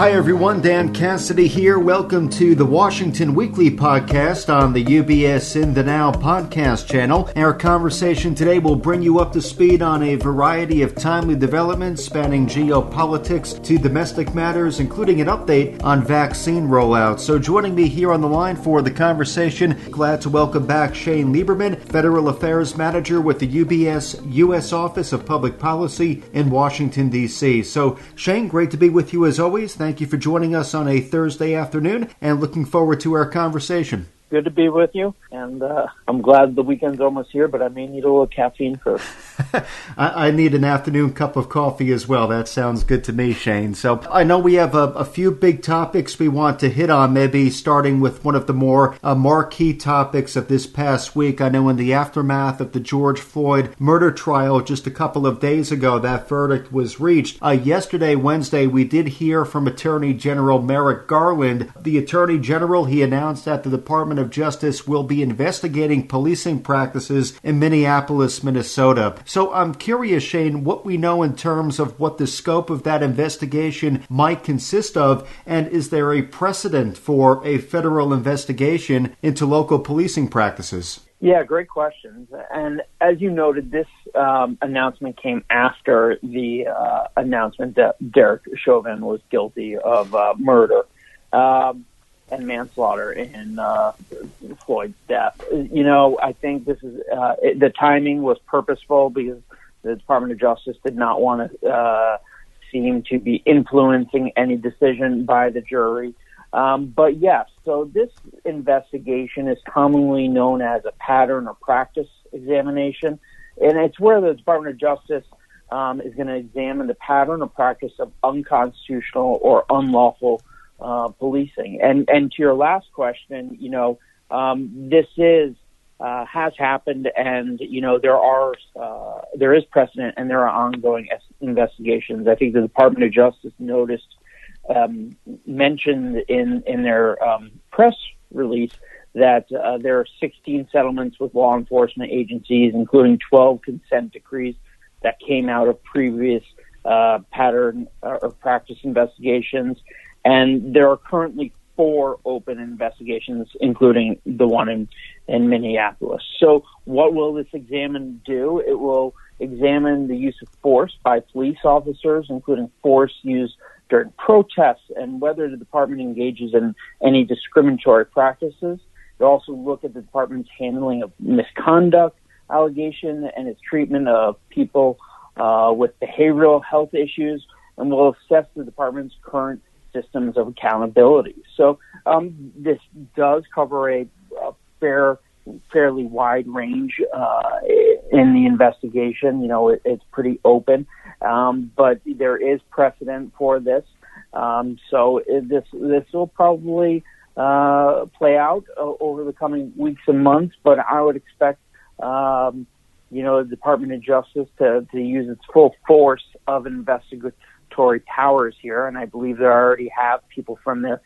Hi, everyone. Dan Cassidy here. Welcome to the Washington Weekly Podcast on the UBS In the Now podcast channel. Our conversation today will bring you up to speed on a variety of timely developments spanning geopolitics to domestic matters, including an update on vaccine rollout. So, joining me here on the line for the conversation, glad to welcome back Shane Lieberman, Federal Affairs Manager with the UBS U.S. Office of Public Policy in Washington, D.C. So, Shane, great to be with you as always. Thank you for joining us on a Thursday afternoon and looking forward to our conversation good to be with you, and uh, I'm glad the weekend's almost here. But I may need a little caffeine first. I, I, need an afternoon cup of coffee as well. That sounds good to me, Shane. So I know we have a, a few big topics we want to hit on. Maybe starting with one of the more uh, marquee topics of this past week. I know in the aftermath of the George Floyd murder trial just a couple of days ago, that verdict was reached. Uh, yesterday, Wednesday, we did hear from Attorney General Merrick Garland. The Attorney General he announced that the Department of Justice will be investigating policing practices in Minneapolis, Minnesota. So I'm curious, Shane, what we know in terms of what the scope of that investigation might consist of, and is there a precedent for a federal investigation into local policing practices? Yeah, great questions. And as you noted, this um, announcement came after the uh, announcement that Derek Chauvin was guilty of uh, murder. Um, and manslaughter in uh, Floyd's death. You know, I think this is uh, it, the timing was purposeful because the Department of Justice did not want to uh, seem to be influencing any decision by the jury. Um, but yes, so this investigation is commonly known as a pattern or practice examination, and it's where the Department of Justice um, is going to examine the pattern or practice of unconstitutional or unlawful uh, policing. And and to your last question, you know, um, this is uh, has happened, and you know there are uh, there is precedent, and there are ongoing investigations. I think the Department of Justice noticed um, mentioned in in their um, press release that uh, there are 16 settlements with law enforcement agencies, including 12 consent decrees that came out of previous uh, pattern or practice investigations. And there are currently four open investigations, including the one in, in Minneapolis. So, what will this examine do? It will examine the use of force by police officers, including force used during protests, and whether the department engages in any discriminatory practices. It also look at the department's handling of misconduct allegation and its treatment of people uh, with behavioral health issues, and will assess the department's current systems of accountability. So um, this does cover a, a, fair, fairly wide range uh, in the investigation. You know, it, it's pretty open, um, but there is precedent for this. Um, so this this will probably uh, play out uh, over the coming weeks and months, but I would expect. Um, you know, the Department of Justice to, to use its full force of investigative powers here, and I believe they already have people from the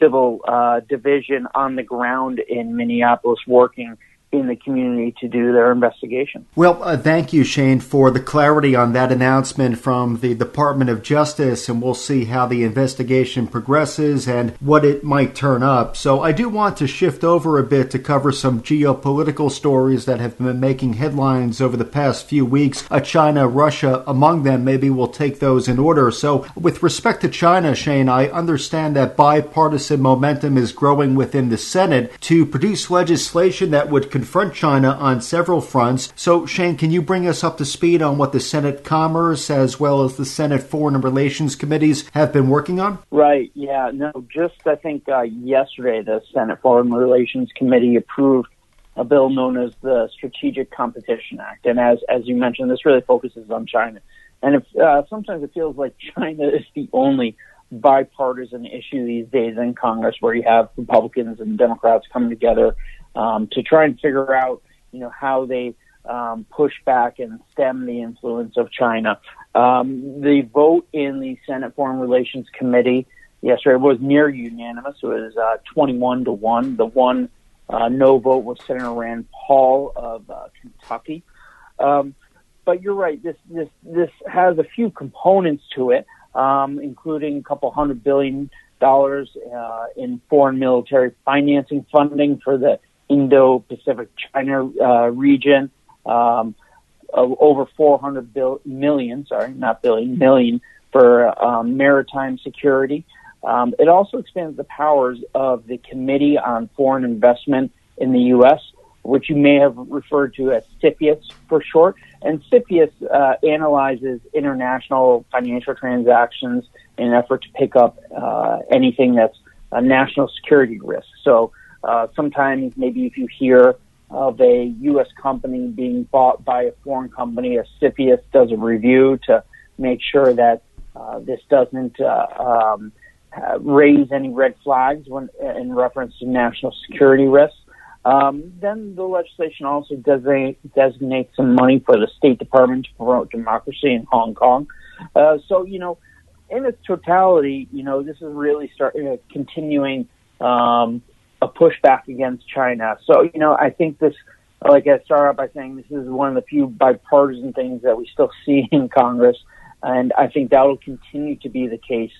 civil uh, division on the ground in Minneapolis working in the community to do their investigation. Well, uh, thank you, Shane, for the clarity on that announcement from the Department of Justice, and we'll see how the investigation progresses and what it might turn up. So, I do want to shift over a bit to cover some geopolitical stories that have been making headlines over the past few weeks. Uh, China, Russia, among them. Maybe we'll take those in order. So, with respect to China, Shane, I understand that bipartisan momentum is growing within the Senate to produce legislation that would confront China on several fronts. So, Shane, can you bring us up to speed on what the Senate Commerce as well as the Senate Foreign Relations Committees have been working on? Right, yeah. No, just I think uh, yesterday the Senate Foreign Relations Committee approved a bill known as the Strategic Competition Act. And as, as you mentioned, this really focuses on China. And if, uh, sometimes it feels like China is the only bipartisan issue these days in Congress where you have Republicans and Democrats coming together um, to try and figure out, you know, how they um, push back and stem the influence of China. Um, the vote in the Senate Foreign Relations Committee yesterday was near unanimous. It was uh, 21 to one. The one uh, no vote was Senator Rand Paul of uh, Kentucky. Um, but you're right. This this this has a few components to it. Um, including a couple hundred billion dollars uh, in foreign military financing funding for the Indo-Pacific China uh, region. Um, over 400 bil- million, sorry, not billion, million for um, maritime security. Um, it also expands the powers of the Committee on Foreign Investment in the U.S., which you may have referred to as CFIUS for short. And CFIUS uh, analyzes international financial transactions in an effort to pick up uh, anything that's a national security risk. So uh, sometimes maybe if you hear of a U.S. company being bought by a foreign company, a CFIUS does a review to make sure that uh, this doesn't uh, um, raise any red flags when in reference to national security risks. Um, then the legislation also designate, designates some money for the State Department to promote democracy in Hong Kong. Uh, so, you know, in its totality, you know, this is really start uh, continuing um, a pushback against China. So, you know, I think this, like I started out by saying, this is one of the few bipartisan things that we still see in Congress, and I think that will continue to be the case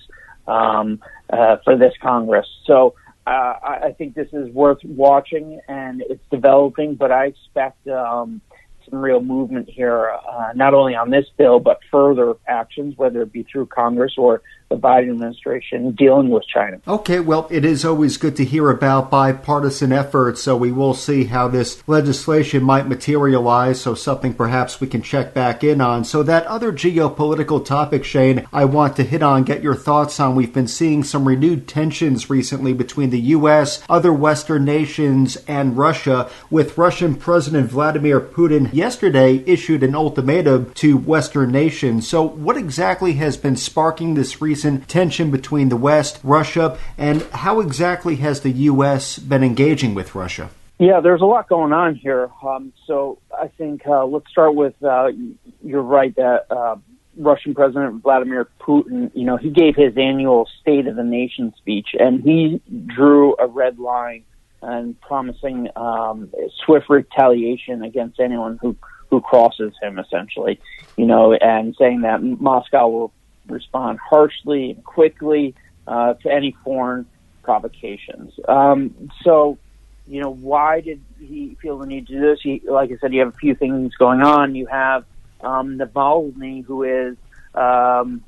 um, uh, for this Congress. So, uh, I think this is worth watching, and it's developing. But I expect um, some real movement here, uh, not only on this bill, but further actions, whether it be through Congress or the Biden administration dealing with China. Okay, well, it is always good to hear about bipartisan efforts, so we will see how this legislation might materialize, so something perhaps we can check back in on. So, that other geopolitical topic, Shane, I want to hit on, get your thoughts on. We've been seeing some renewed tensions recently between the U.S., other Western nations, and Russia, with Russian President Vladimir Putin yesterday issued an ultimatum to Western nations. So, what exactly has been sparking this recent tension between the West, Russia, and how exactly has the U.S. been engaging with Russia? Yeah, there's a lot going on here. Um, so I think uh, let's start with uh, you're right that uh, Russian President Vladimir Putin, you know, he gave his annual State of the Nation speech, and he drew a red line and promising um, swift retaliation against anyone who who crosses him, essentially, you know, and saying that Moscow will respond harshly and quickly uh, to any foreign provocations. Um, so, you know, why did he feel the need to do this? He, like I said, you have a few things going on. You have um, Navalny, who is um,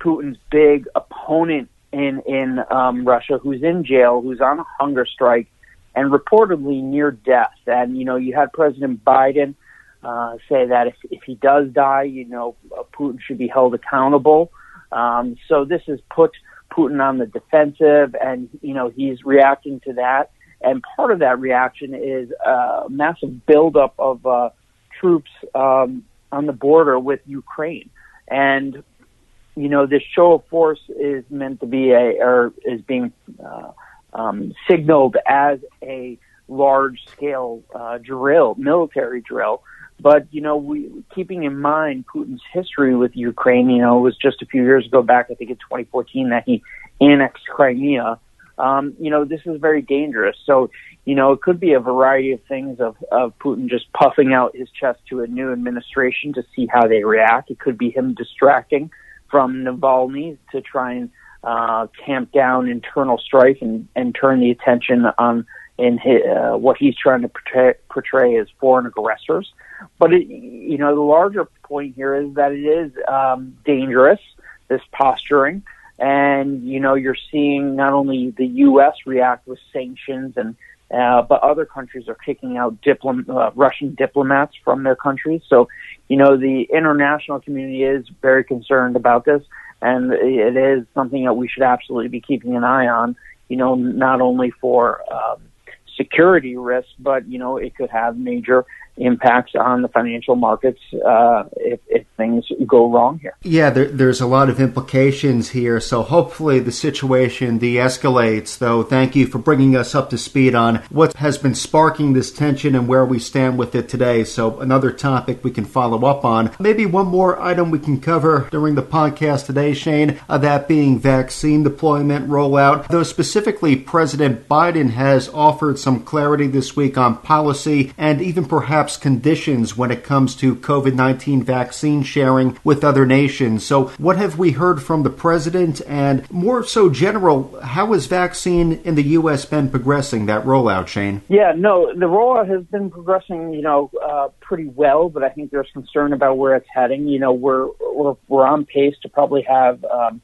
Putin's big opponent in in um, Russia, who's in jail, who's on a hunger strike, and reportedly near death. And you know, you had President Biden uh, say that if, if he does die, you know, uh, Putin should be held accountable. Um, so this has put Putin on the defensive, and you know he's reacting to that. And part of that reaction is a massive buildup of uh, troops um, on the border with Ukraine, and you know this show of force is meant to be a or is being uh, um, signaled as a large scale uh, drill, military drill but you know, we keeping in mind Putin's history with Ukraine, you know, it was just a few years ago back, I think in 2014, that he annexed Crimea. Um, you know, this is very dangerous. So, you know, it could be a variety of things of, of Putin just puffing out his chest to a new administration to see how they react. It could be him distracting from Navalny to try and uh, tamp down internal strife and, and turn the attention on in his, uh, what he's trying to portray, portray as foreign aggressors. But it, you know, the larger point here is that it is um, dangerous. This posturing, and you know, you're seeing not only the U.S. react with sanctions, and uh, but other countries are kicking out diplom- uh, Russian diplomats from their countries. So, you know, the international community is very concerned about this, and it is something that we should absolutely be keeping an eye on. You know, not only for um, security risks, but you know, it could have major impacts on the financial markets uh, if, if, things go wrong here. Yeah, there, there's a lot of implications here. So hopefully the situation de-escalates. Though, thank you for bringing us up to speed on what has been sparking this tension and where we stand with it today. So another topic we can follow up on. Maybe one more item we can cover during the podcast today, Shane. Uh, that being vaccine deployment rollout. Though specifically, President Biden has offered some clarity this week on policy and even perhaps perhaps conditions when it comes to COVID 19 vaccine sharing with other nations. So, what have we heard from the president? And more so, general, how has vaccine in the U.S. been progressing, that rollout, Shane? Yeah, no, the rollout has been progressing, you know, uh, pretty well, but I think there's concern about where it's heading. You know, we're, we're, we're on pace to probably have um,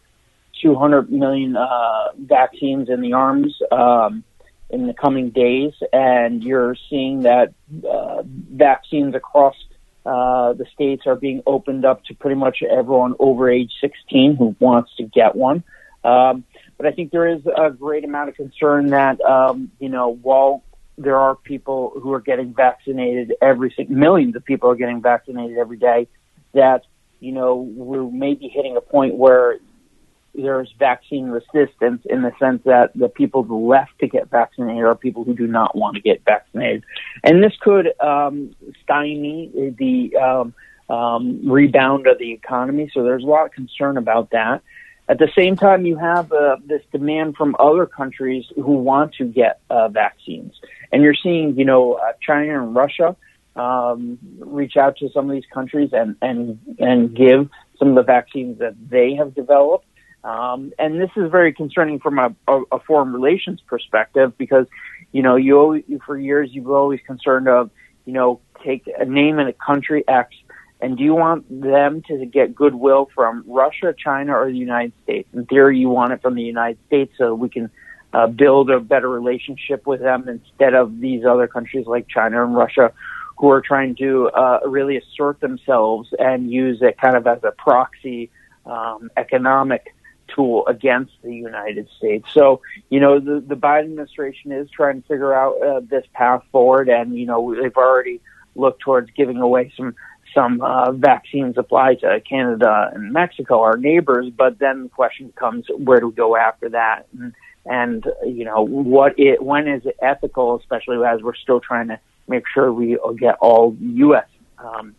200 million uh, vaccines in the arms. Um, in the coming days, and you're seeing that uh, vaccines across uh, the states are being opened up to pretty much everyone over age 16 who wants to get one. Um, but I think there is a great amount of concern that, um, you know, while there are people who are getting vaccinated every millions of people are getting vaccinated every day, that you know we're maybe hitting a point where there's vaccine resistance in the sense that the people left to get vaccinated are people who do not want to get vaccinated. And this could um, stymie the um, um, rebound of the economy. So there's a lot of concern about that. At the same time, you have uh, this demand from other countries who want to get uh, vaccines. And you're seeing, you know, uh, China and Russia um, reach out to some of these countries and, and, and give some of the vaccines that they have developed. Um, and this is very concerning from a, a, a, foreign relations perspective because, you know, you always, for years you've always concerned of, you know, take a name in a country X, and do you want them to get goodwill from Russia, China, or the United States? In theory, you want it from the United States so we can uh, build a better relationship with them instead of these other countries like China and Russia who are trying to uh, really assert themselves and use it kind of as a proxy um, economic tool against the United States. So, you know, the, the Biden administration is trying to figure out uh, this path forward, and you know, they've already looked towards giving away some some uh, vaccine supply to Canada and Mexico, our neighbors. But then the question becomes, where do we go after that? And, and you know, what it when is it ethical, especially as we're still trying to make sure we get all U.S. Um,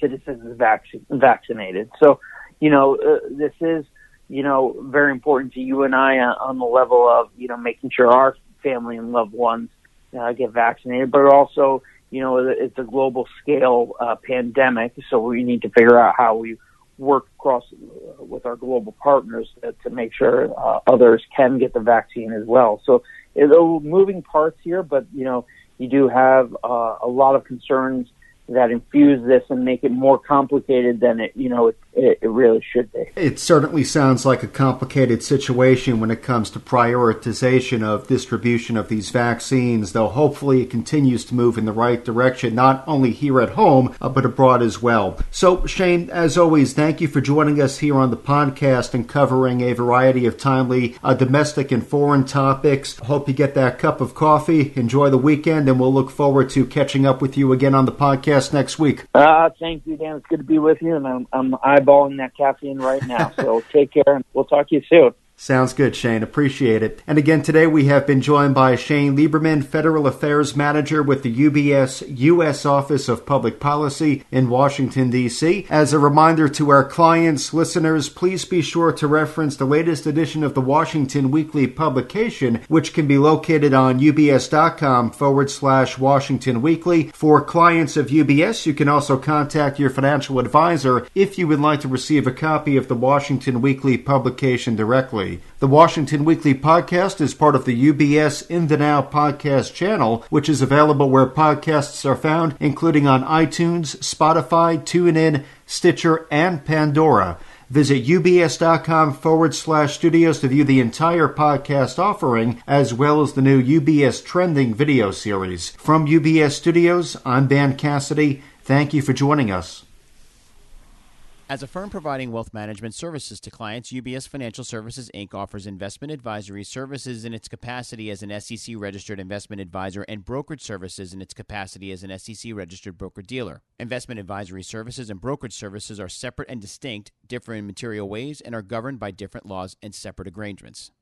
citizens vac- vaccinated. So, you know, uh, this is you know, very important to you and I on the level of, you know, making sure our family and loved ones uh, get vaccinated, but also, you know, it's a global scale uh, pandemic, so we need to figure out how we work across uh, with our global partners to, to make sure uh, others can get the vaccine as well. So, it's moving parts here, but you know, you do have uh, a lot of concerns that infuse this and make it more complicated than it you know it, it, it, really should be. It certainly sounds like a complicated situation when it comes to prioritization of distribution of these vaccines, though hopefully it continues to move in the right direction, not only here at home, uh, but abroad as well. So, Shane, as always, thank you for joining us here on the podcast and covering a variety of timely uh, domestic and foreign topics. Hope you get that cup of coffee, enjoy the weekend, and we'll look forward to catching up with you again on the podcast next week. Uh, thank you, Dan. It's good to be with you, and I'm, I'm eyeballing that caffeine right now. So take care, and we'll talk to you soon. Sounds good, Shane. Appreciate it. And again, today we have been joined by Shane Lieberman, Federal Affairs Manager with the UBS U.S. Office of Public Policy in Washington, D.C. As a reminder to our clients, listeners, please be sure to reference the latest edition of the Washington Weekly publication, which can be located on ubs.com forward slash Washington Weekly. For clients of UBS, you can also contact your financial advisor if you would like to receive a copy of the Washington Weekly publication directly. The Washington Weekly Podcast is part of the UBS In the Now podcast channel, which is available where podcasts are found, including on iTunes, Spotify, TuneIn, Stitcher, and Pandora. Visit ubs.com forward slash studios to view the entire podcast offering, as well as the new UBS Trending video series. From UBS Studios, I'm Dan Cassidy. Thank you for joining us. As a firm providing wealth management services to clients, UBS Financial Services Inc. offers investment advisory services in its capacity as an SEC registered investment advisor and brokerage services in its capacity as an SEC registered broker dealer. Investment advisory services and brokerage services are separate and distinct, differ in material ways, and are governed by different laws and separate arrangements.